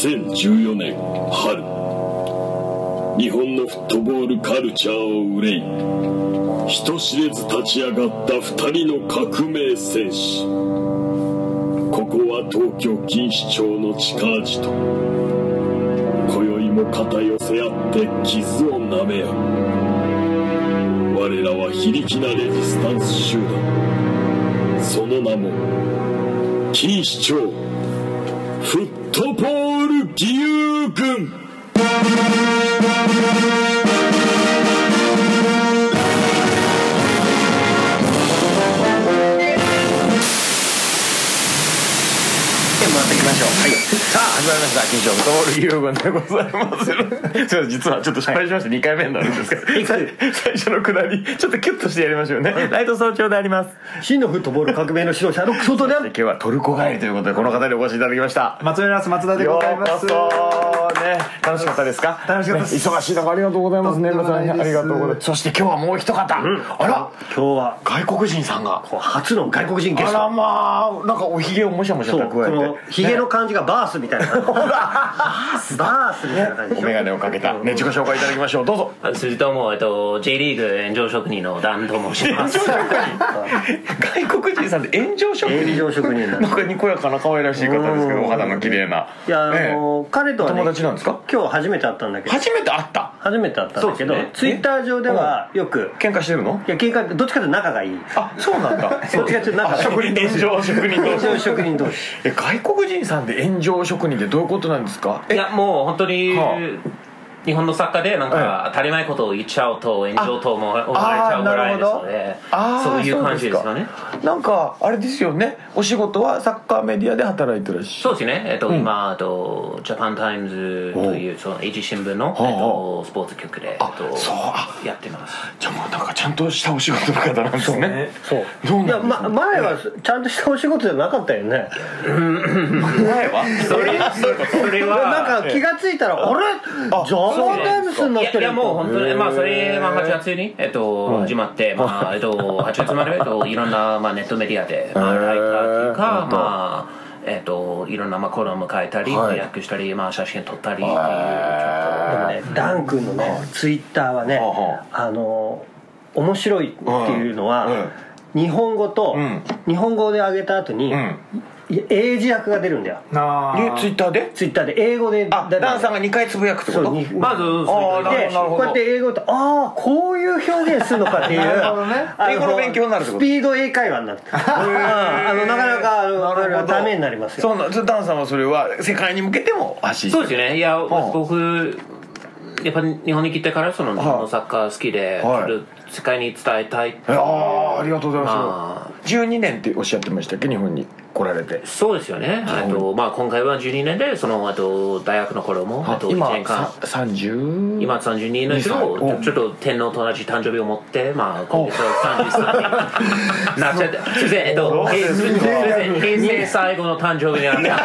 2014年春日本のフットボールカルチャーを憂い人知れず立ち上がった2人の革命戦士。ここは東京錦糸町の地下アジト今宵も肩寄せ合って傷を舐め合う。我らは非力なレジスタンス集団。その名も錦糸町フットボール義勇軍 しょう。はい。さあ、始まりました。金賞フットボール遊軍でございます。すいません実はちょっと失敗しました。2回目になるんですけど、最最初のくだり、ちょっとキュッとしてやりましょうね。ライト早朝であります。真のフットボール革命の指導者ロックソートであるで今日はトルコ帰りということで、この方にお越しいただきました。松浦松田でございますようこそね、楽しかったですか？楽しかったです。ね忙しい中ありがとうございますね。とんでもないです。皆さんありがとうございます。そして今日はもう一方。あら、今日は外国人さんが。こう初の外国人ゲスト。あらまあ、なんかおひげをもしゃもしゃと加えて。のヒゲの感じがバースみたいな感じ。バースみたいな感じお眼鏡をかけた、ね、自己紹介いただきましょう。どうぞ。あそれとも、えっと、J リーグ炎上職人のダンと申します。外国人さんで炎上職営利上職人なんでなんかにこやかな可愛らしい方ですけどお肌の綺麗な。いやあええの彼とはねお友達なんですか？今日初めて会ったんだけど。初めて会った？初めて会ったんだけど、そうですね。ツイッター上ではよく。喧嘩してるの？いや喧嘩どっちかというと仲がいい。あそうなんだ。どっちかというと仲がいい。職人炎上職人同炎上士。職人同士。え外国人さんで炎上職人ってどういうことなんですか？いや、もう本当には、日本の作家でなんえか当たり前ことを言っちゃうと炎上とも思われちゃうぐらいですのでそういう感じですよね。そうかなんかあれですよね。お仕事はサッカーメディアで働いてらっしゃる。そうですね、えっと、今、えっと、 Japan Times という、その、英字新聞の、えっと、スポーツ局で、えっとそう。あ、やってます。じゃあもうなんかちゃんとしたお仕事の方なんですね。そうどうなんいや、ま、前はちゃんとしたお仕事じゃなかったよね。前は？それ、それは、なんか気が付いたら、あれ？ジャいやいやもう本当にまあそれまあ8月にえっと始まってまあえっと8月までえっといろんなまあネットメディアでまあライターっていうかまあえっといろんなまあコラム書いたりはい。翻訳したりまあ写真撮ったりっていうちょっでもね、ダン君のね、ツイッターはねは、あの、面白いっていうのは、日本語と、うん。日本語で上げた後に、うん英字訳が出るんだよ。あでツイッターで？ツイッターで。英語であダンさんが2回つぶやくってこと？まずでこうやって英語とああこういう表現するのかっていう 英語の勉強になるってこと？スピード英会話になって あのなかなかあのダメになりますよ。ダンさんはそれは世界に向けても発信そうですよね。いやあ。僕やっぱ日本に来てからその日本のサッカー好きで世界に伝えたいああありがとうございまます12年っておっしゃってましたっけ？日本に来られて。そうですよね、えっとまあ、今回は12年でそのあと大学の頃もあと1今年間。さ30今32年ですけど二歳ちょっと天皇と同じ誕生日を持ってまあ今月は33に なっちゃって。すいませんえっと 平成最後の誕生日になっ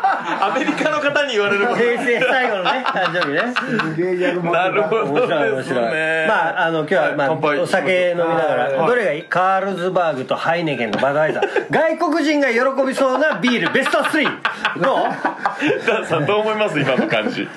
たアメリカの方に言われる平成最後のね誕生日ね。なるほど面白い面です白い。ねまああの今日は、まあ、お酒飲みながら、はい。どれがいい？カールズバーグとハイネケンのバドワイザー。外国人が喜びそうなビールベスト3どう？ダンさんどう思います？今の感じ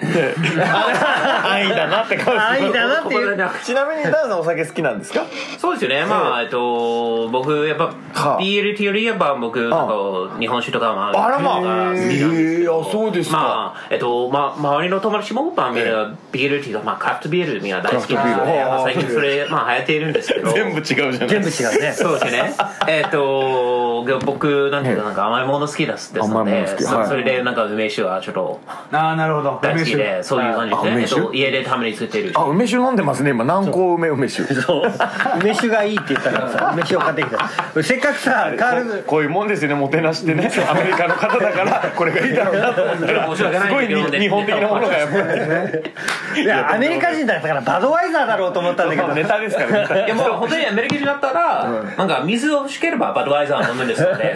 ね安易だなって顔安易だなっていうちなみにダンさんお酒好きなんですかそうですよねまあえっと僕やっぱビールっていうよりやっぱ僕なんか日本酒とかまああらまあええそうですかまあえっとまあ周りの友達もまあみんなビールっていうかまあクラフトビールみんな大好きなのでクラフトビールまあ最近それまあ流行っているんですけど全部違うじゃない全部違うねそうですね。えっと、僕、なんていうか、なんか甘いもの好きですですので、それで、なんか梅酒はちょっとああなるほど大好きで、そういう感じで。ね。えっと、家でたまに作ってる。あ梅酒飲んでますね今。南高梅梅酒 そう。梅酒がいいって言ったからさ梅酒を買ってきた。せっかくさカールズこういうもんですよねもてなしてねアメリカの方だから これがいいだろうなと思ったらすごい日本的なものがやっぱり。いやアメリカ人だったからバドワイザーだろうと思ったんだけど。ネタですからいやもう本当にアメリカ人だったら、なん。か水を欲しければバドワイザー飲むんですので、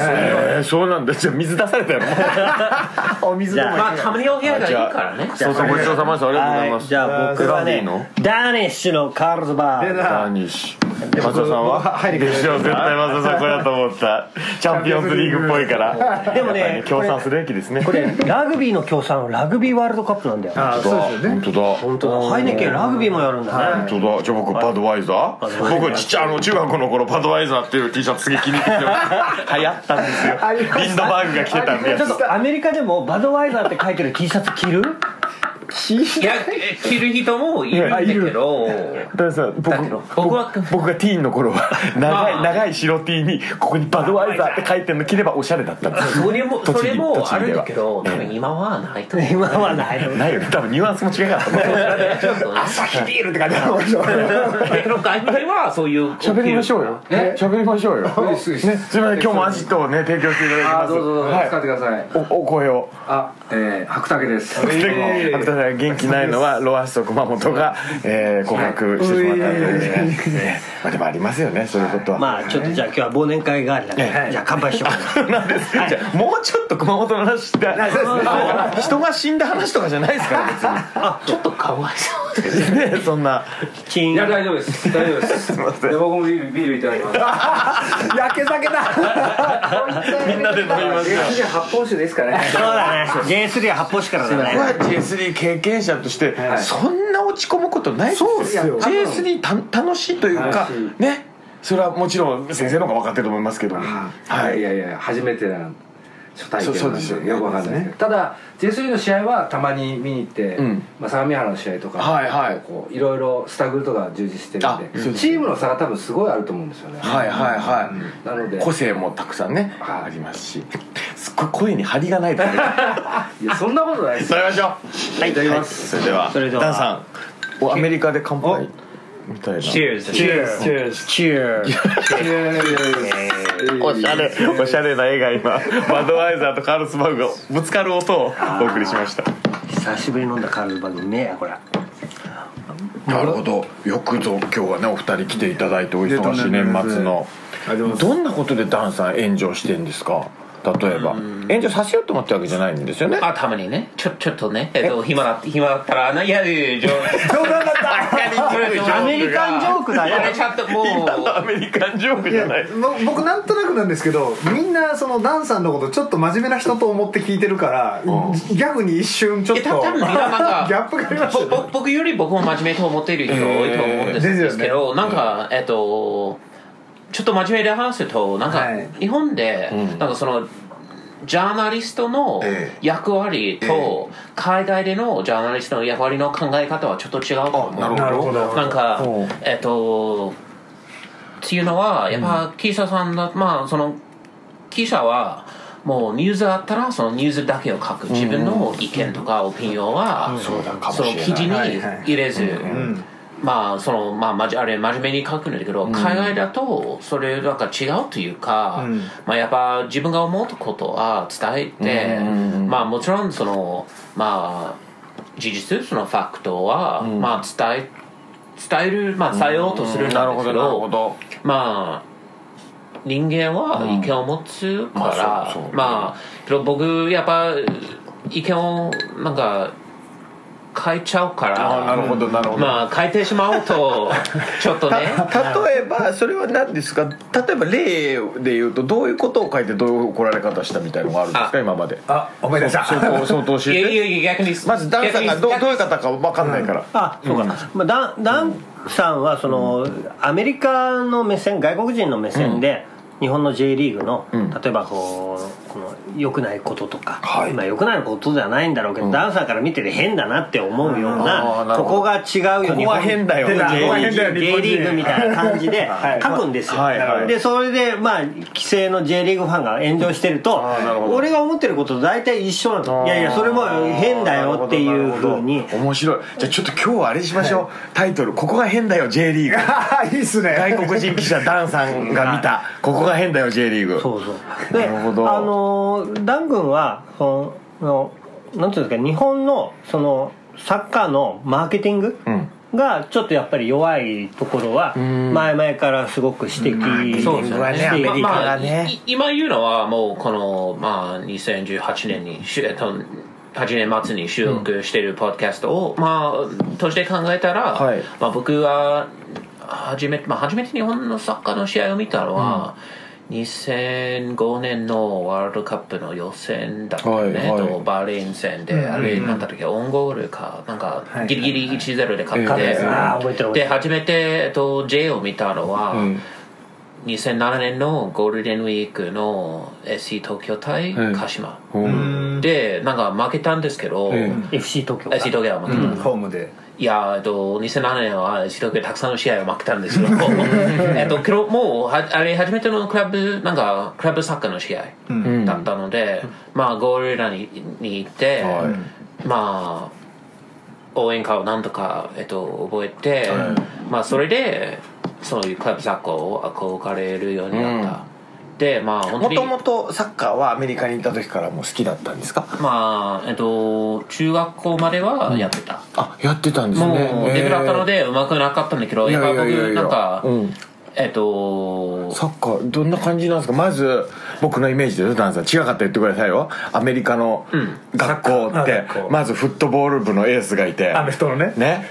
そうなんだじゃあ水出されたよ。お水じゃあまあ、たまにお部屋がいいからね。そうそうごちそうさまです。ありがとうございます。はい。じゃあ僕はねダーニッシュのカールズバー。ダニッシュ。松田さんは？ハイネケンでしょ絶対松田さんこれだと思った。チャンピオンズリーグっぽいから。でもね協賛するべきですね。これラグビーの協賛はラグビーワールドカップなんだよ。あそうですよね。本当だ。本当だ。ハイネケンラグビーもやるんだね。本当だ。じゃあ僕バドワイザー？僕ちっちゃいあの中学の頃バドワイザーっていう T シャツすげえ気に入ってて流行ったんですよリンドバーグが着てたんでちょっとアメリカでもバドワイザーって書いてる T シャツ着る？いや着る人もいるんだけど。だからさ僕僕は僕がティーンの頃は長いまあ。長い白 T にここにバドワイザーって書いてるの着ればおしゃれだったんですよそれもそれもあるんだけど多分今はないと思う。今はない。ないよね。多分ニュアンスも違かったもんちょっとね朝日ビールって感じだけど外部ではそういう喋りましょうよ。喋りましょうよ。ねすすいません。今日もアジトをね提供していただきます。あどうぞどうぞ。はい。使ってください。おお声を。あえー白竹です。で 白田さんが元気ないのはロアッソ熊本が、えー告白してしまったんで、ねえーまあ、でもあります。よねそういうことは、まあちょっとじゃあ今日は忘年会代わりだからじゃあ乾杯しようなんです。じゃあもうちょっと熊本の話して人が死んだ話とかじゃないです。から別にちょっとかわいそうですねそんな。チンいや大丈夫です。大丈夫です。いません。で僕もビールビールいただきます。焼け酒だ。みんなで飲みますよ。歴史発泡酒ですかね。そうだね。J3 は発泡酒からだね。僕は J3 経験者としてそんな落ち込むことないですそうですよ。J3 た楽しいというかね。それはもちろん先生の方が分かってると思いますけどはい。いやいや初めてな初体験なんそうそうですよねでよくわかんないですけど。ただ J3 の試合はたまに見に行って、ん。まあ、相模原の試合とか、はいはい。こういろいろスタグルとか充実してるんでチームの差が多分すごいあると思うんですよね。はいはいはい。なので。個性もたくさんねはい。ありますし。すっごい声に張りがないとね いやそんなことないです 食べましょう。はいいただきます。それではそれでは。ダンさん。おアメリカで乾杯みたいな。Cheers. Cheers. Cheers. おしゃれ。おしゃれな絵が今バドワイザーとカールスバーグがぶつかる音をお送りしました。久しぶりに飲んだカールバグうめえやこれ。なるほど。よくぞ今日はねお二人来ていただいてお忙しい年末の。どんなことでダンさん炎上してんですか？例えば。炎上させようと思ったわけじゃないんですよね。あたまにね。ちょちょっとね。えっと暇だ暇だったらないやいやいや冗冗談だったアメリカンジョークだよちゃんともうアメリカンジョークじゃないぼ僕なんとなくなんですけどみんなそのダンさんのことちょっと真面目な人と思って聞いてるから逆に一瞬ちょっと多分ギャップがありましたぼぼ僕より僕も真面目と思っている人多いと思うんです,、えーですけどなんかえっとちょっと真面目で話すとなんか、はい。日本で、なんかそのジャーナリストのええ役割と、海外でのジャーナリストの役割の考え方はちょっと違うと思う。あなるほど。なんかうんえっとっていうのはやっぱ記者さんだまあその記者はもうニュースあったらそのニュースだけを書く自分の意見とかオピニオンはその記事に入れずまあそのまあまじあれ真面目に書くんだけど海外だとそれなんか違うというかうん。まあやっぱ自分が思うことは伝えてまあもちろんそのまあ事実そのファクトはまあ伝え伝えるまあ伝えようとするんなるほどですけどなるほど。まあ人間は意見を持つかまあらまあ僕やっぱ意見をなんか変えちゃうかあならるほどなるほど。まあ変えてしまうとちょっとね 例えばそれは何ですか？例えば例で言うとどういうことを書いてどういう怒られ方したみたいのがあるんですか？あ今まで。あ思い出した。相当相当教えて。いやいやいや逆にまずダンさんがどういう方か分かんないから。あそうか、まあ、ダンダンさんはその、アメリカの目線外国人の目線で、日本の J リーグの、ん。例えばこうこの良くないこととか、はい。まあ良くないことではないんだろうけど、ダンさんから見てて変だなって思うようななここが違うよここは変だよ J リーグ変だよ J リーグみたいな感じで はい。書くんですよ、はいはい。でそれでまあ規制の J リーグファンが炎上してると俺が思ってることと大体一緒なのいやいやそれも変だよっていうふうに面白い。じゃあちょっと今日はあれしましょう、タイトル「ここが変だよ J リーグ」いいっすね。外国人記者ダンさんが見た「ここが変だよ J リーグ」そうそう。でなるほど。あのダン君はそのなんていうんですか日本のそのサッカーのマーケティングうん。がちょっとやっぱり弱いところは前々からすごく指摘そうですよねしているアメリカまあ今言うのはもうこの、まあ、2018年にしえっと8年末に収録しているポッドキャストを、まあとして考えたら、はい。まあ、僕は初めて、まあ、初めて日本のサッカーの試合を見たのは、2005年のワールドカップの予選だったね、はいはい。とバーレーン戦で、あれなんだったっけオンゴールかなんかはい。ギリギリ1-0で勝って、ええああ覚えてる覚えてる。で初めて、えっと、J を見たのは、うん。2007年のゴールデンウィークの SC 東京対うん。鹿島、うん。でなんか負けたんですけど、え FC 東京か。SC 東京は負けた、ホームでいやえっと2007年は東京たくさんの試合を負けたんですけど えっともうはあれ初めてのクラブなんかクラブサッカーの試合ん。だったので、まあゴール裏にに行って、はまあ応援歌をなんとか、えっと、覚えて、まあそれでそういうクラブサッカーを憧れるようになった、でまあ本当にもともとサッカーはアメリカに行った時からもう好きだったんですか？まあえっと中学校まではやってた、あやってたんですね。もうデブだったのでうまくなかったんだけど、いやっぱ僕なんか、うん。えっとサッカーどんな感じなんですか？まず僕のイメージでダンさん。違かったら言ってくださいよ。アメリカの学校ってまずフットボール部のエースがいて。アメフトのね。ね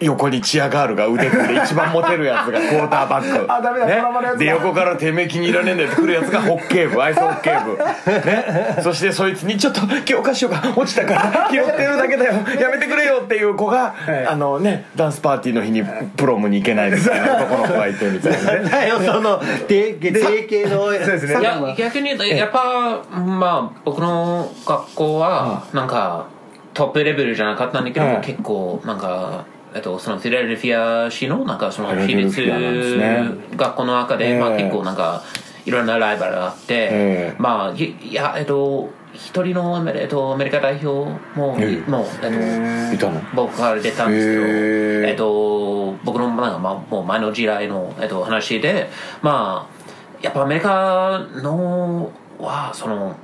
横にチアガールが腕組んで一番モテるやつがクォーターバック。あダメだドラマのやつだ。で横からてめえ気に入らねえんだよって来るやつがホッケー部 アイスホッケー部ねそしてそいつにちょっと教科書が落ちたから 拾ってるだけだよ。やめてくれよっていう子が、い。あのねダンスパーティーの日にプロムに行けないみたいな男の子がいてみたいなねだよその定定型のそうですね。いや逆にやっぱまあ僕の学校はなんかトップレベルじゃなかったんだけど、はい結構なんかえっと、そのフィラデルフィア市のなんかその私立学校の中で、ええ。まあ、結構なんかいろんなライバルがあって、ええ。まあいいやえっと一人のアメ,、えっと、アメリカ代表も、ええ。もう、えっと、僕から出たんですけど、え。っと、僕のなんか、まあ、もう前の時代の、えっと、話でまあやっぱアメリカのはその、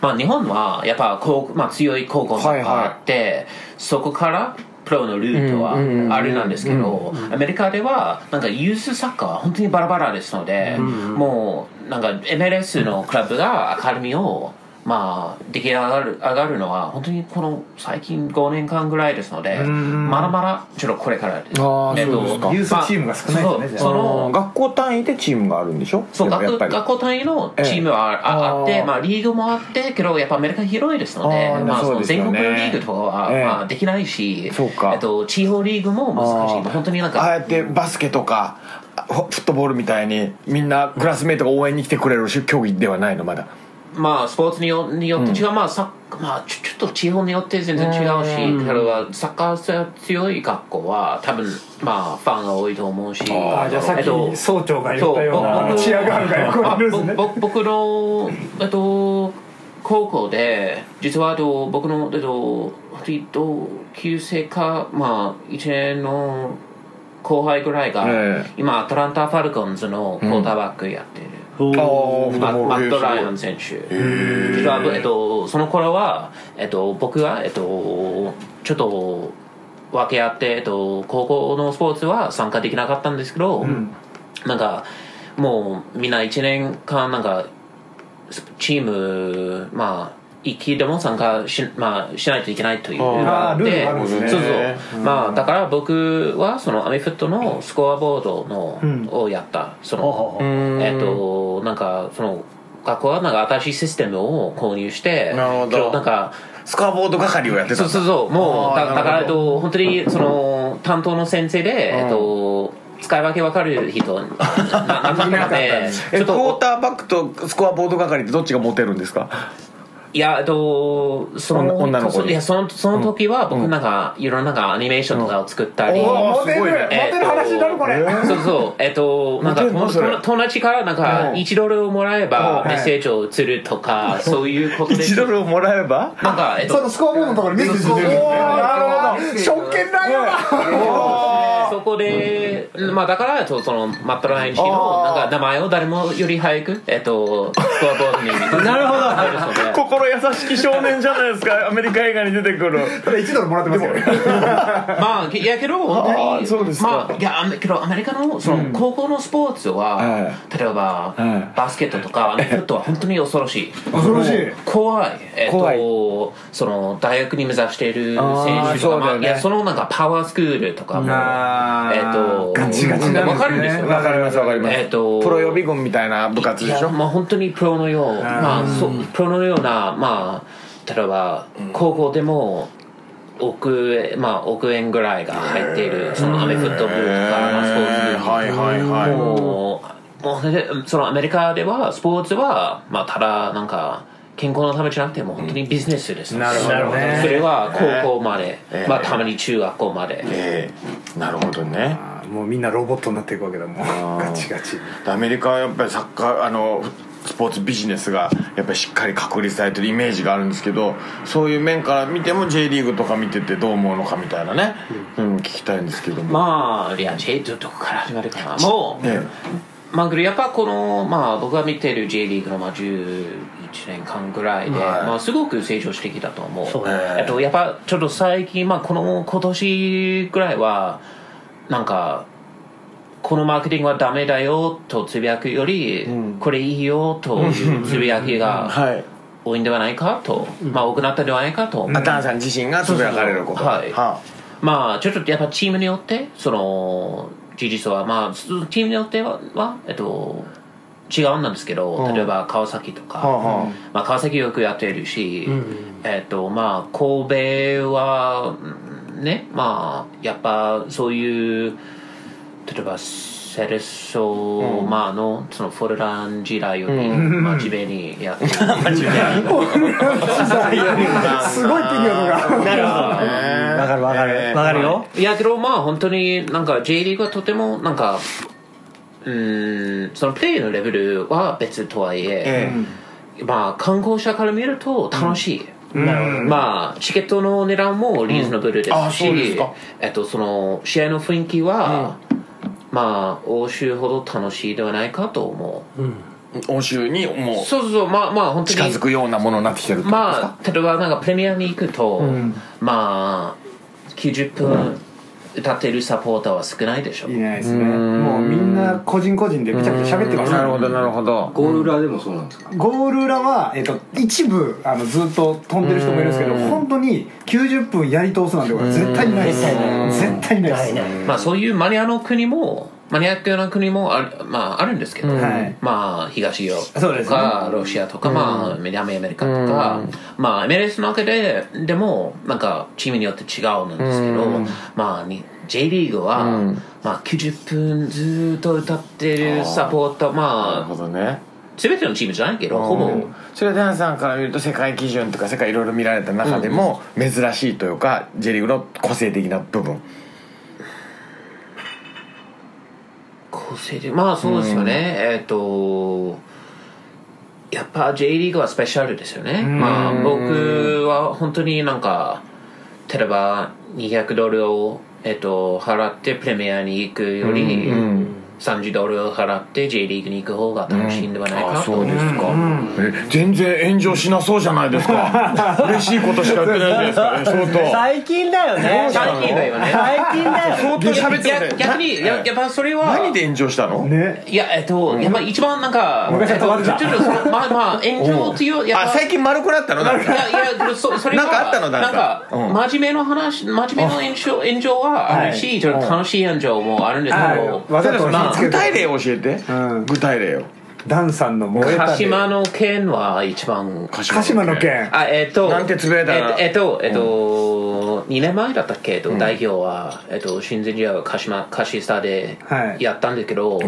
まあ、日本はやっぱ高、まあ、強い高校があって、そこからプロのルートはあれなんですけど、アメリカではなんかユースサッカーは本当にバラバラですので、もうなんか MLS のクラブがアカデミーをまあ出来上がる上がるのは本当にこの最近5年間ぐらいですのでまだまだちょっとこれからです。あーそうですか。ユースチームが少ないですねその学校単位でチームがあるんでしょ？そう学でもやっぱり。学校単位のチームはあ,、ええ。あってまあ、リーグもあってけどやっぱアメリカ広いですのでまあ、その全国リーグとかは、ええ。まあ、できないしそうか。えっと、地方リーグも難しい。本当になんかああやってバスケとかフフットボールみたいにみんなクラスメートが応援に来てくれる競技ではないのまだまあスポーツによによって違う、まあサッまあちょちょっと地方によって全然違うしそれはサッカー強い学校は多分まあファンが多いと思うしあじゃあさっきえっと総長が言ったようなチアガールが横にいるんですね。僕のえっと高校で実はえっと僕のえっとえっと旧生かまあ1年の後輩ぐらいが、ええ。今アトランタ・ファルコンズのクォーターバックやってる、マット・ライアン選手。実は、えっと、その頃は、えっと、僕は、えっと、ちょっと分け合って、えっと、高校のスポーツは参加できなかったんですけど、なんかもうみんな1年間なんかチームまあ一期でも参加し,、まあ、しないといけないというルールがあってまあだから僕はそのアメフットのスコアボードの、ん。をやった。そのえっとなんかその学校はなんか新しいシステムを購入してなるほど。なんかスコアボード係をやってたそうそうそう。もうだだからと本当にその担当の先生で、えっと使い分け分かる人 なかったのでクォーターバックとスコアボード係ってどっちがモテるんですか？いやえっとその女の子に。いやそのその時は僕なんかいろんななんかアニメーションとかを作ったり、モテるモすごいね。テる。話になるこれ。そうそう、えっと、なんか友達からなんかうん。1ドルをもらえばうん。メッセージを移るとか、そういうことで。1ドルをもらえば？なんか、えっと、そのスコアボードのところにメッセージ出る。なるほど。職権乱用だそこで、まあだから、えっとその、マットライン氏のなんか名前を誰もより早く、えっと、スコアボードに。なるほど。ど。心優しき少年じゃないですか。アメリカ映画に出てくる。それ1ドルもらってますよ。まあ、いやけど、本当に、そうですか。まあ、いや、けけどアメリカのその高校のスポーツは、は例えば、はい。バスケットとかフットは本当に恐ろしい。恐ろしい。怖い、えっ怖とその大学に目指している選手とか、まあいやそのなんかパワースクールとかもえっとガチガチなんですね。わかるんですよ。わかりますわかります、えっとプロ予備軍みたいな部活でしょ？いやまあ本当にプロのようまあそうプロのようなまあ例えば高校でも億円まあ億円ぐらいが入っているそのアメフット部とかまあスポーツ部はいはいはいもうもうねそのアメリカではスポーツはまあただなんか健康のためじゃなくてもう本当にビジネスです、なるほどね。それは高校まで、ええ。まあたまに中学校まで、ええ。なるほどね。もうみんなロボットになっていくわけだもん。ー。ガチガチアメリカはやっぱりサッカーあのスポーツビジネスがやっぱりしっかり確立されてるイメージがあるんですけどそういう面から見ても J リーグとか見ててどう思うのかみたいなね、うん。聞きたいんですけども、まあいや J どこから始まるかなもう、えまあ、やっぱこの、まあ、僕が見てる J リーグの、まあ、11年間ぐらいで、はい。まあ、すごく成長してきたと思う。そうえっと、やっぱ、ちょっと最近、まあ、この、今年ぐらいは、なんか、このマーケティングはダメだよとつぶやくより、これいいよというつぶやきえがはい。多いんではないかと、まあ、多くなったんではないかと。思う。あタンさん自身がつぶやかれること。はい。はまあちょっとやっぱチームによってその事実はまあチームによってははえっと違うんなんですけど、例えば川崎とか、はあはあ。まあ、川崎よくやってるし、えっとまあ神戸はうんねまあやっぱそういう例えばセレッソ、まあのそのフォルラン時代より真面目にやってる、すごいピリオドが。なるほどわかるわかる。わかるよ。いやけどまあ本当になんか J リーグはとてもなんかうーんそのプレーのレベルは別とはいえ、まあ観光者から見ると楽しい、まあチケットの値段もリーズナブルですし、えっと、その試合の雰囲気は、まあ欧州ほど楽しいではないかと思う、欧州にもうそうそうそうまあまあ本当に近づくようなものになってきてるまあ例えばなんかプレミアに行くと、まあ90分歌ってるサポーターは少ないでしょ。いないですね。もうみんな個人個人でめちゃくちゃ喋ってますなるほどなるほど。ゴール裏でもそうなんですか？ゴール裏は、えっと、一部あのずっと飛んでる人もいるんですけど本当に90分やり通すなんてことは絶対にないです。絶対ないです。まあそういうマニアの国もマニアックな国もある,、まあ、あるんですけど、はい。まあ東ヨーロッパそうですね。とか、ロシアとか、まあ南アメリカとか、まあ MLS の中ででもなんかチームによって違うんですけど、まあに J リーグは、まあ、90分ずっと歌ってるサポーターなるまあほどね。全てのチームじゃないけどほぼ。それはダンさんから見ると世界基準とか世界いろいろ見られた中でも珍しいというか J リーグの個性的な部分まあそうですよね、えっ、とやっぱ J リーグはスペシャルですよね、まあ僕は本当になんか例えば200ドルを、えっと払ってプレミアに行くより、30ドルを払って J リーグに行く方が楽しいんではないかと。思いますか。え全然炎上しなそうじゃないですか。嬉しいことしか言ってないじゃないですか。ね 相当。最近だよね。最近だよね。最近だよ相当喋って逆にややっぱそれは。何で炎上したの？ね。いやえっと、やっぱ一番なんかえっとちょっとそのまあまあ炎上っていうやっぱあ最近丸くなったの？なんか。いやいやそそれはなんかあったの？なんか。なんか真面目な話真面目な炎上炎上はあるし、ちょっと楽しい炎上もあるんですけど、わざとまあ具体例教えて。うん。具体例を。ダンさんの燃えた鹿で島の件は一番。鹿鹿島の件あえっとなんてつぶやいたら。えっとえっと、えっと2年前だったっけ、えっと代表は、えっと、親善試合を鹿島カシスタではいやったん。だけど、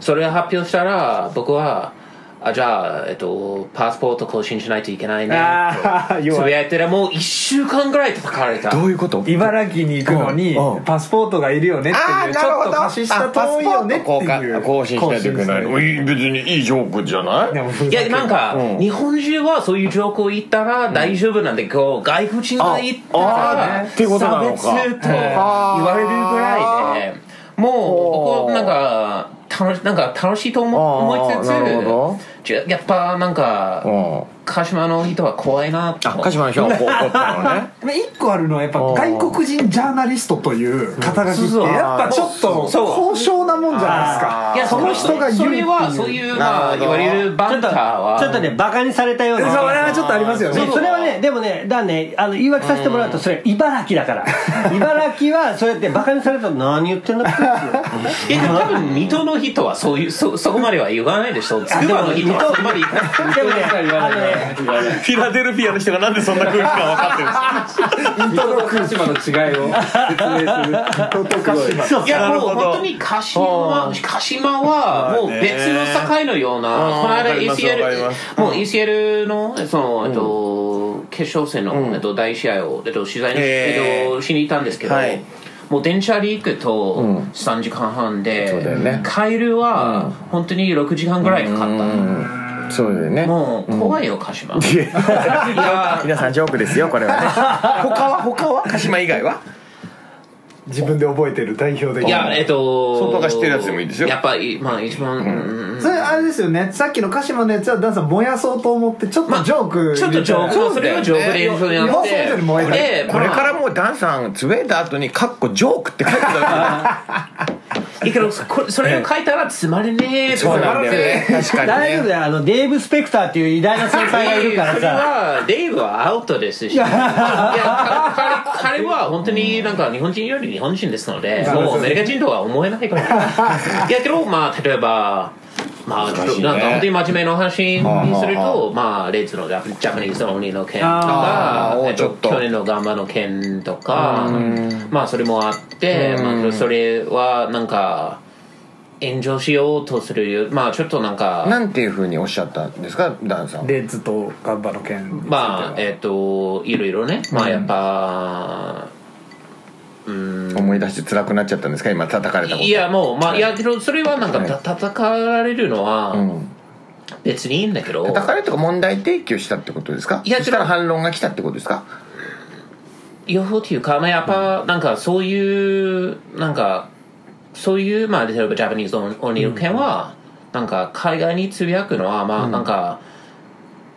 それを発表したら僕はあじゃあ、えっと、パスポート更新しないといけないね。ああと要はつぶやいてらもう1週間ぐらい叩かれたどういうこと？茨城に行くのにうん。うんパスポートがいるよねっていうちょっと年下遠いよねっていう更新しないといけない別にいいジョークじゃない？でもふいやなんか、うん。日本中はそういう情報を言ったら大丈夫なんだけど、外国人が言ったら差別と言われるぐらいでもう僕はなんか楽しなんか楽しいと思思いつつなるほど。ちょやっぱなんかうん。鹿島の人は怖いなと。あ鹿島の人が怒ったのね。まあ一個あるのはやっぱ外国人ジャーナリストという肩書きってやっぱちょっとそう高尚なもその人が言うそれはそういうまあいわゆるバンターは。ちょっとねバカにされたような。あれはちょっとありますよね。でそれはねでもねだねあの言い訳させてもらうとそれ茨城だから。茨城はそうやってバカにされたら何言ってんだっていや でも多分水戸の人はそういうそそこまでは言わないでしょ。筑波の人はそこまで言わない。でもねあのねフィラデルフィアの人がなんでそんな空気感分かってるんですか？水戸と鹿島の違いを説明する。人と鹿島いやもう本当に鹿島は鹿島はもう別の境のような、この間わかりますわかり ACL ます。もう ACL のその、えっと、決勝戦の、えっと、第一試合を、えっと、取材に、えっと、しに行ったんですけど、はい。もう電車で行くとん。3時間半で、帰るは本当に6時間ぐらいかかった、そうだよね。もう怖いよ鹿島、いや。皆さんジョークですよこれはね。他は他は？鹿島以外は？自分で覚えてる代表でいやえっと相当が知ってるやつでもいいですよ。やっぱりまあ一番、うん。それあれですよね。さっきの鹿島のやつはダンさん燃やそうと思ってちょっとジョークちょっとジョークそれはジョークで演奏になっ日本それぞれ燃えこれからもうダンさんつぶやいた後に「カッコジョーク」って書いてたいいけどこれそれを書いたらつまりねえって。そうなんだよね。確かに大丈夫だよ。あのデーブ・スペクターっていう偉大な先輩がいるからさ。はデイブはアウトですし。いや。彼彼は本当になんか日本人より日本人ですのでもうアメリカ人とは思えないから いやけどまあ例えばまあ、なんか本当に真面目な話にすると、まあ、レッズのジャパニーズの鬼の件とかえっと、去年のガンバの件とか、まあ、それもあって、まあ、それはなんか、炎上しようとする、まあ、ちょっとなんか、なんていうふうにおっしゃったんですかダンさんレッズとガンバの件については。まあえっ、といろいろね。まあやっぱうん思い出して辛くなっちゃったんですか？今叩かれたこと。いやもうまあい。やけどそれはなんかはい。た叩かられるのはうん。別にいいんだけど、叩かれとか問題提起をしたってことですか？いやそしたら反論が来たってことですか？両方っていうか、まあ、やっぱなんかそういうなんかそういうまあ例えば Japanese Only 件は、なんか海外につぶやくのはまあなんか、うん、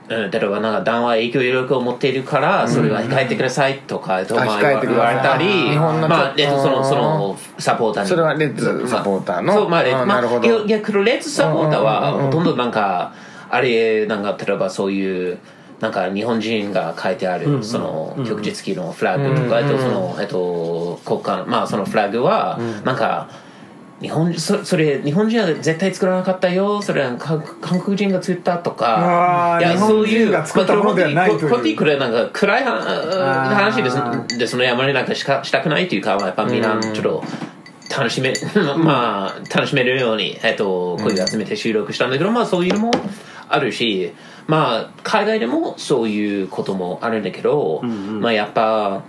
例えばなんか談話影響力を持っているからそれは控えてくださいとか、とま言われたり日本のまあ、えっと、そのうん。そのサポーターに。それはレッズサポーターの？そうまあ、あーまあなるほど。いやいやけどレッズサポーターはほとんどなんかあれなんか例えばそういうなんか日本人が書いてあるその旭日旗のフラッグとか、えっとそのえっと国家のまあそのフラッグはなんか日本そそれ日本人は絶対作らなかったよそれは韓韓国人が作ったとかあー日本人が作ったものではないう。まあこここれなんか暗い話話です。あでその山になんかしかしたくないというかまあやっぱみんなちょっと楽しめ まあ楽しめるように、えっと、声を集めて収録したんだけど、まあそういうのもあるしまあ海外でもそういうこともあるんだけど、まあやっぱ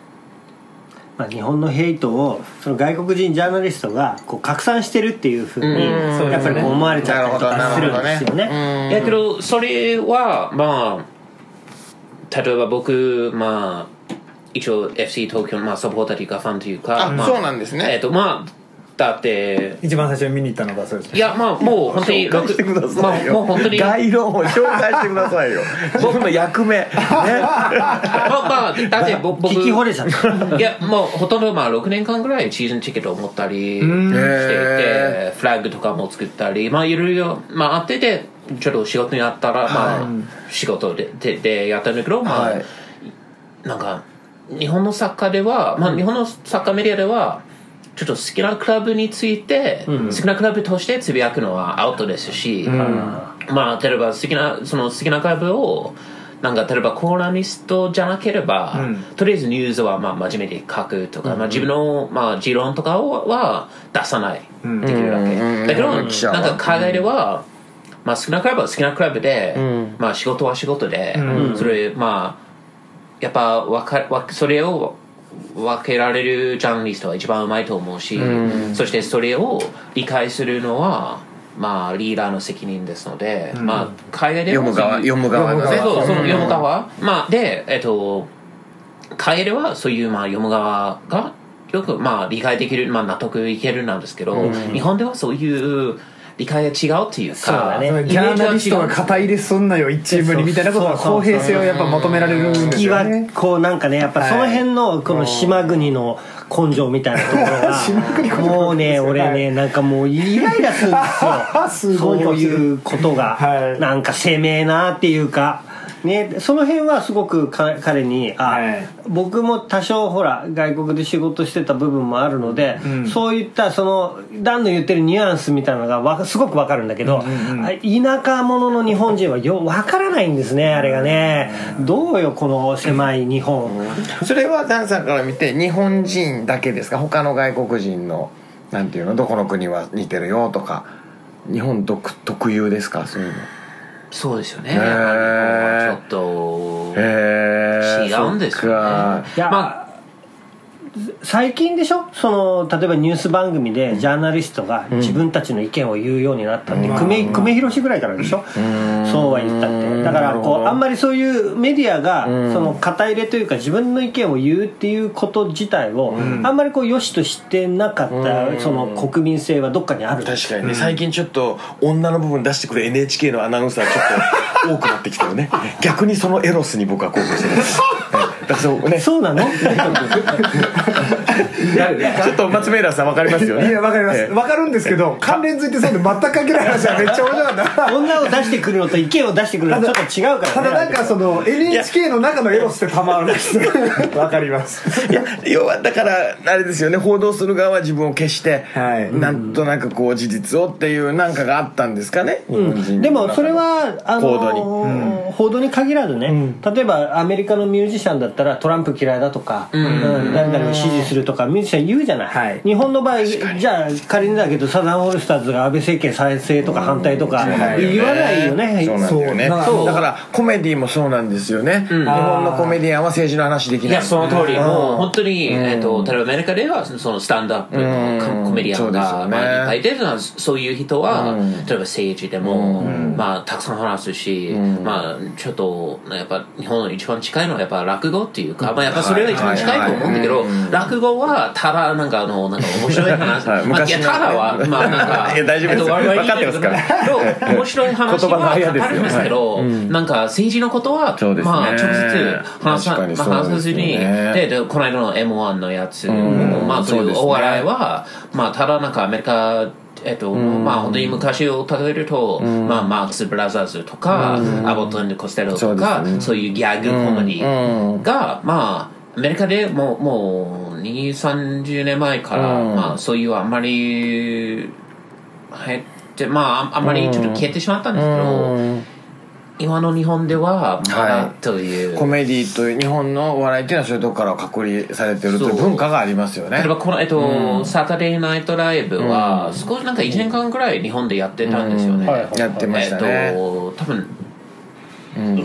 まあ、日本のヘイトをその外国人ジャーナリストがこう拡散してるっていうふうにうん。やっぱり思われちゃったりとかするんですよね。いやけどそれはまあ例えば僕まあ一応 FC 東京の、まあ、サポーターというかファンというかあまあ、そうなんですね。えっ、とまあだって一番最初に見に行ったのがそうですね。いやまあもう本当に紹介してくださいまあ、よもう本当に。概論を紹介してくださいよ。僕の役目。ね。まあまあだって僕僕 聞き惚れちゃった。いやもうほとんどまあ6年間ぐらいシーズンチケットを持ったりしていてへフラッグとかも作ったりまあいろいろまああっててちょっと仕事にあったらまあ仕事でででやったんだけどまあ、はい。なんか日本のサッカーでは、まあ、日本のサッカーメディアではちょっと好きなクラブについて、好きなクラブとしてつぶやくのはアウトですし、まあ例えば好きなその好きなクラブをなんか例えばコーラニストじゃなければ、とりあえずニュースはまあ真面目に書くとか、まあ、自分の、まあ、持論とかをは出さない、できるわけ、うん。だけどなんか海外では、まあ、好きなクラブは好きなクラブで、まあ、仕事は仕事で、それまあやっぱわかわそれを分けられるジャーナリストは一番うまいと思うし、そしてそれを理解するのはまあリーダーの責任ですので、まあ海外でも読む側読む側。そうその読む側、まあでえっと海外ではそういうまあ読む側がよくまあ理解できる、まあ、納得いけるなんですけど、日本ではそういう理解が違うっていうかそうだね。ギャーナリストが肩入れすんなよ一チームにみたいなことは公平性をやっぱ求められるんです気はよねこうなんかねやっぱその辺のこの島国の根性みたいなところがもうね俺ねなんかもうイライラするんですよ。すごいそういうことがはい。なんか鮮明なっていうかね、その辺はすごくか彼にあ、はい。僕も多少ほら外国で仕事してた部分もあるので、そういったそのダンの言ってるニュアンスみたいなのがわすごくわかるんだけど、あ田舎者の日本人はよわからないんですねあれがね。どうよこの狭い日本、それはダンさんから見て日本人だけですか？他の外国人のなんていうの？どこの国は似てるよとか日本独特有ですか？そういうのそうですよね。ちょっと違うんですよね。まあ最近でしょ？その例えばニュース番組でジャーナリストが自分たちの意見を言うようになったって、久米久米宏ぐらいからでしょ、そうは言ったって。だからこうあんまりそういうメディアがその肩入れというか自分の意見を言うっていうこと自体をあんまりこう良しとしてなかったその国民性はどっかにある。確かにね、最近ちょっと女の部分出してくる NHK のアナウンサーちょっと多くなってきたよね。逆にそのエロスに僕は興奮してます そうね。そうなの？ちょっと松明さん分かりますよね。いやわかります。ええ。わかるんですけど関連づいてそうで全く関係ない話はめっちゃ面白かった。女を出してくるのと意見を出してくるのとちょっと違うからね。ただなんかその NHK の中のエロスってたまらない。ですわかりますいや要はだからあれですよね。報道する側は自分を消して、はい。なんとなくこう事実をっていうなんかがあったんですかね、日本人のでもそれはあの報道に。報道に限らずね、例えばアメリカのミュージシャンだったらトランプ嫌いだとか、うん。誰々を支持するとかミュージシャン言うじゃない、はい。日本の場合じゃあ仮にだけどサザンオールスターズが安倍政権再生とか反対とか言わないよね、そうなんだよね。そう。だからコメディもそうなんですよね、日本のコメディアンは政治の話できない。いやその通り。もう本当に、えっと例えばアメリカではそのスタンドアップのコメディアンが、まあ、いっぱいいてそういう人は、例えば政治でも、まあ、たくさん話すし、まあ、ちょっとやっぱ日本の一番近いのはやっぱ落語っていうか、まあ、やっぱそれが一番近いと思うんだけど、落語はただなんかあのなんか面白い話、はいまあ、いやただは まあなんかいや大丈夫です。よえっと分かってますから。面白い話はあやですよかかるんですけど、なんか政治のことは、ね。まあ直接話さまあ話さずに、ででこの間の m 1のやつも、まあそういうお笑いは、まあただなんかアメリカえっと、まあ本当に昔を例えると、まあマークス・ブラザーズとか、アボットン・コステロとか、そういうギャグコメディが、まあアメリカでもうもう2 3 0年前から、まあそういうあんまり入ってまああんまりちょっと消えてしまったんですけど、今の日本ではまだとい。う、コメディという日本のお笑いっていうのはそういうとこから隔離されてるという文化がありますよね。例えばこの、えっとサタデーナイトライブは少しなんか1年間ぐらい日本でやってたんですよね、はい。やってましたね、えっと多分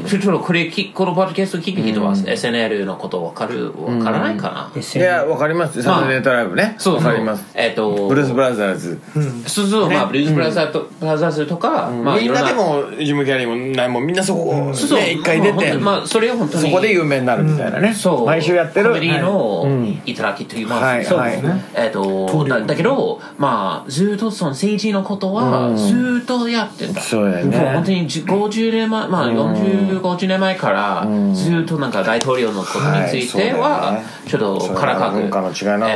ちょっとこれきこのポッドキャスト聞く人は SNL のこと分かる？分からないかな、いやわかります。サタデートライブね。そうわかります。えっとブルース・ブラザーズ。そうそう、まあブルースブラザーと、ブラザーズとか、まあみんなでもジム・キャリーもないもんみんなそこそうそう。ね一回出て。まあそれを本当にそこで有名になるみたいなね。そう。毎週やってる。コメディのい。ただきと言います。はいそう。はい。えっとだだけどまあずっとその政治のことはずっとやってたそうだよね。も本当にじ50年前まあ4050年前からずっとなんか大統領のことについてははいちょっとからかくえっ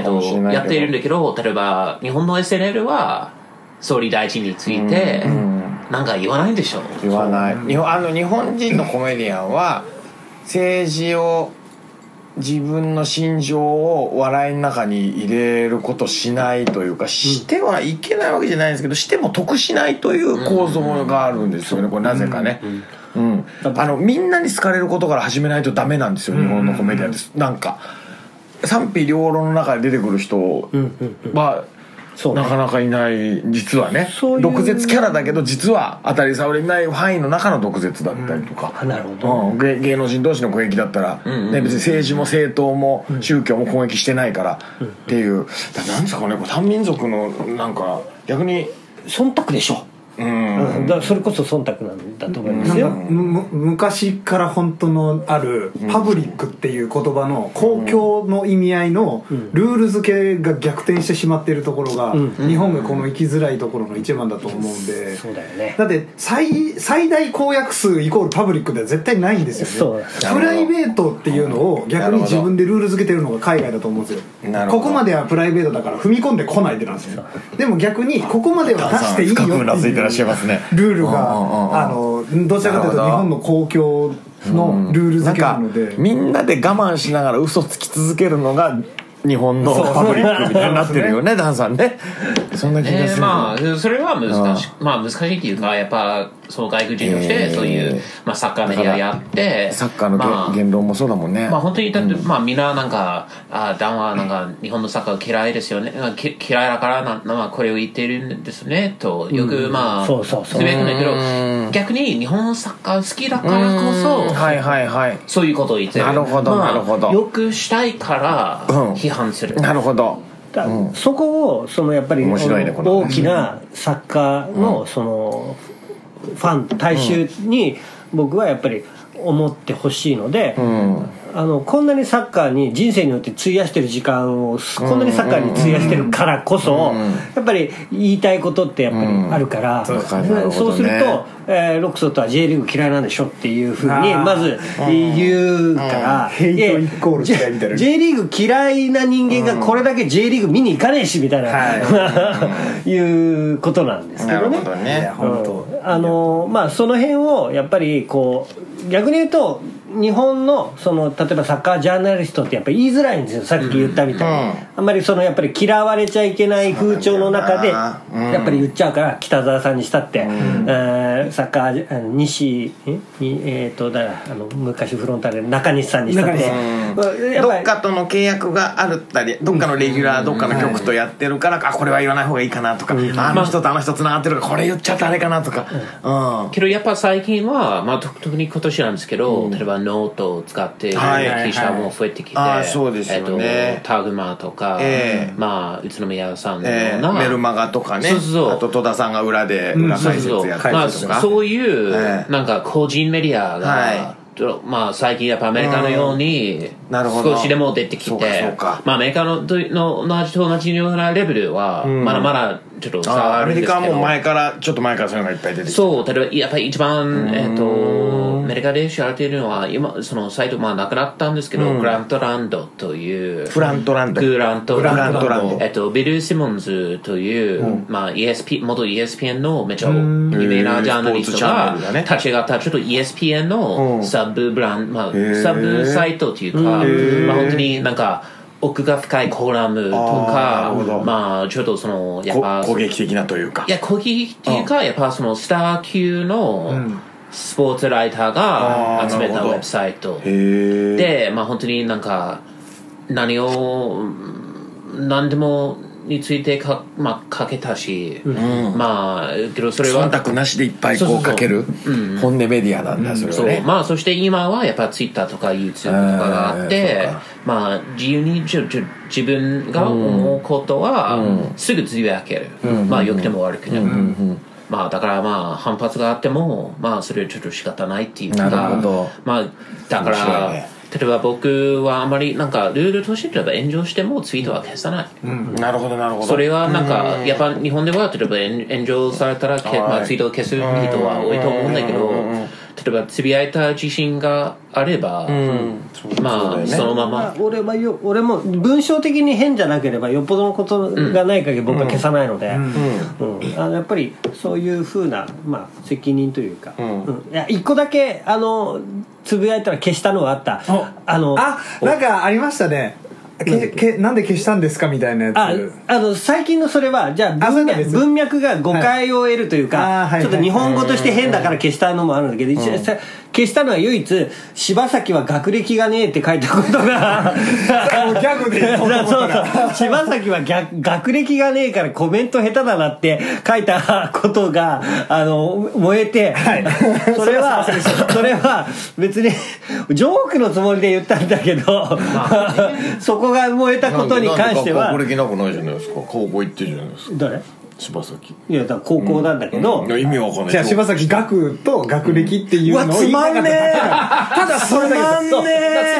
とやっているんだけど例えば日本の SNL は総理大臣についてなんか言わないんでしょ言わない。日本あの日本人のコメディアンは政治を自分の心情を笑いの中に入れることしないというかしてはいけないわけじゃないんですけどしても得しないという構造があるんですよねこれなぜかね。うんあのみんなに好かれることから始めないとダメなんですよ日本のコメディアンです。なんか賛否両論の中で出てくる人はね。なかなかいない実はね。毒舌キャラだけど実は当たり障りない範囲の中の毒舌だったりとか、あなるほど。うん。芸芸能人同士の攻撃だったら、ね、別に政治も政党も宗教も攻撃してないからっていう、だなんですかねこれ単民族のなんか逆に忖度でしょうん。だからそれこそ忖度なんだと思いますよ、昔から本当のあるパブリックっていう言葉の公共の意味合いのルール付けが逆転してしまっているところが日本がこの生きづらいところの一番だと思うんで。そうだよね。だって最最大公約数イコールパブリックでは絶対ないんですよね。プライベートっていうのを逆に自分でルール付けてるのが海外だと思うんですよ。なるほど。ここまではプライベートだから踏み込んでこないでなんですよでも逆にここまでは出していいよっていてらっしゃいますね。ルールがあのどちらかというと日本の公共のルール付けなので、なんかみんなで我慢しながら嘘つき続けるのが日本のパブリックみたいになってるよねダンさんね。そんな気がする、えーまあそれは難しいまあ難しいっていうかやっぱその外国人としてえー。そういう、まあ、サッカーメディアやってサッカーのげ、まあ言論もそうだもんね、まあ本当にだって、まあみんななんか、あダンはなんか日本のサッカー嫌いですよね。嫌いだからな、まあこれを言ってるんですね、とよくまあ、そうそうそう。つぶやくんだけど、逆に日本のサッカー好きだからこそ、はいはいはい。そういうことを言ってる。なるほどまあなるほど。よくしたいからうん。批判する。なるほど。だそこをそのやっぱり大きなサッカーのそのファン大衆に僕はやっぱり思ってほしいので、うん。あのこんなにサッカーに人生によって費やしてる時間をこんなにサッカーに費やしてるからこそ、やっぱり言いたいことってやっぱりあるから、そうすると、えーロックソットは J リーグ嫌いなんでしょっていうふうにまず言うから、ヘイトイコール嫌いみたいな。J リーグ嫌いな人間がこれだけ J リーグ見に行かねえしみたいな、い。うことなんですけどね。いなるほどね。うん。あのまあその辺をやっぱりこう逆に言うと日本のその例えばサッカージャーナリストってやっぱり言いづらいんですよさっき言ったみたいに、あんまりそのやっぱり嫌われちゃいけない風潮の中でやっぱり言っちゃうから北澤さんにしたって、えーサッカーあの西えにえっ、とだあの昔フロンターレの中西さんにしたって、やっぱりどっかとの契約があるったりどっかのレギュラーどっかの局とやってるから、あこれは言わない方がいいかなとか、あの人とあの人つながってるからこれ言っちゃったあれかなとか。うん、けどやっぱ最近は、まあ、特特に今年なんですけど、例えばノートを使っているはいはいはい。記者も増えてきて、あーそうですよね。えっと、タグマとか、ええ。まあ、宇都宮さんのような、えーメルマガとかね。そうそうそう。あと戸田さんが裏で裏解説そうそうやったまあ、りとか、そういう、ええなんか個人メディアが、はとまあ、最近やっぱアメリカのように少しでも出てきそうかてそうか。まあ、アメリカのとの同じと同じようなレベルはまだまだちょっと差はあアメリあるんですけど。カはもう前からちょっと前からそういうのがいっぱい出てきてそう、例えば、やっぱり一番、えっ、と、アメリカで知られているのは、今、そのサイト、まあ、なくなったんですけど、グラントランドという、フラントランド。グラントグラントランド。えっと、ビル・シモンズという、まあ、ESP、元 ESPN のめちゃ有名なジャーナリストが立ち上がった、ちょっと ESPN のサブブラン、まあ、ー。サブサイトというか、まあ、本当になんか、奥が深いコラムとかまあ、ちょっとその、やっこぱ、攻撃的なというか。いや、攻撃っていうか、やっぱそのスター級のスポーツライターが集めたウェブサイト。で、まあ本当になんか、何を、うん何でもについてか、まあ、書けたし、まあ、けどそれは、忖度なしでいっぱいこうかける。本音メディアなんだそれそうはね。まあそして今はやっぱツイッターとか YouTube とかがあっえーてまあ自由にじゅじゅ自分が思うことはすぐつぶやける、まあ良くても悪くても、まあだからまあ反発があってもまあそれはちょっと仕方ないっていうかなるほど。まあだから、ね。例えば僕はあまりなんかルールとして例えば炎上してもツイートは消さない、なるほどなるほど。それはなんかやっぱ日本では例えば炎炎上されたらけ、まあ、ツイートを消す人は多いと思うんだけど例えばつぶやいた自信があれば、まあそのまま。まあ、俺はよ俺も文章的に変じゃなければよっぽどのことがない限り僕は消さないので、うん。あのやっぱりそういうふうな、まあ、責任というか、うん。いや一個だけあのつぶやいたら消したのはあった。あのあなんかありましたねけけなんで消したんですかみたいなやつ。ああの最近のそれはじゃあ文脈文脈が誤解を得るというか、はいちょっと日本語として変だから消したのもあるんだけど、一応さ消したのは唯一「柴崎は学歴がねえ」って書いたことがギャグで言おうそうそう。柴崎は逆学歴がねえからコメント下手だなって書いたことがあの燃えて、それはそれは別にジョークのつもりで言ったんだけど、そこが燃えたことに関しては。これ着なくないじゃないですか。顔こう言ってるじゃないですか。誰？柴崎。いやだから高校なんだけど、いや意味わかんない。じゃあ柴咲学と学歴っていうのを言いたかったつまんねえ。ただそれだけつまんね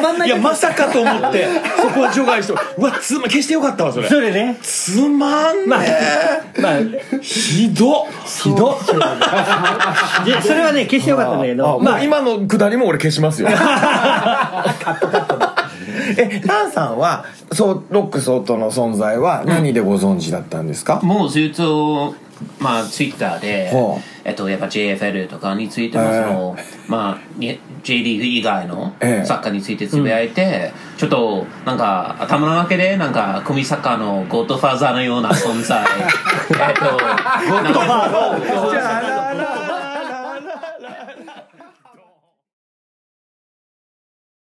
そう。つまんない。えいやまさかと思ってそこは除外して。うわつま消してよかったわそれ。それね。つまんまあねまあえひどっ。ひどそれはね決してよかったんだけあどまあまあ。今のくだりも俺消しますよ えランさんはそうロックソートの存在は何でご存知だったんですか、もうずっと、まあ、ツイッターでえっと、やっぱ JFL とかについても、ええ。その、まあ、に J リーグ以外のええ。サッカーについてつぶやいて、ちょっと、なんか、頭の中で、なんか、組サッカーのゴッドファーザーのような存在。えっと、ゴッドファーザー。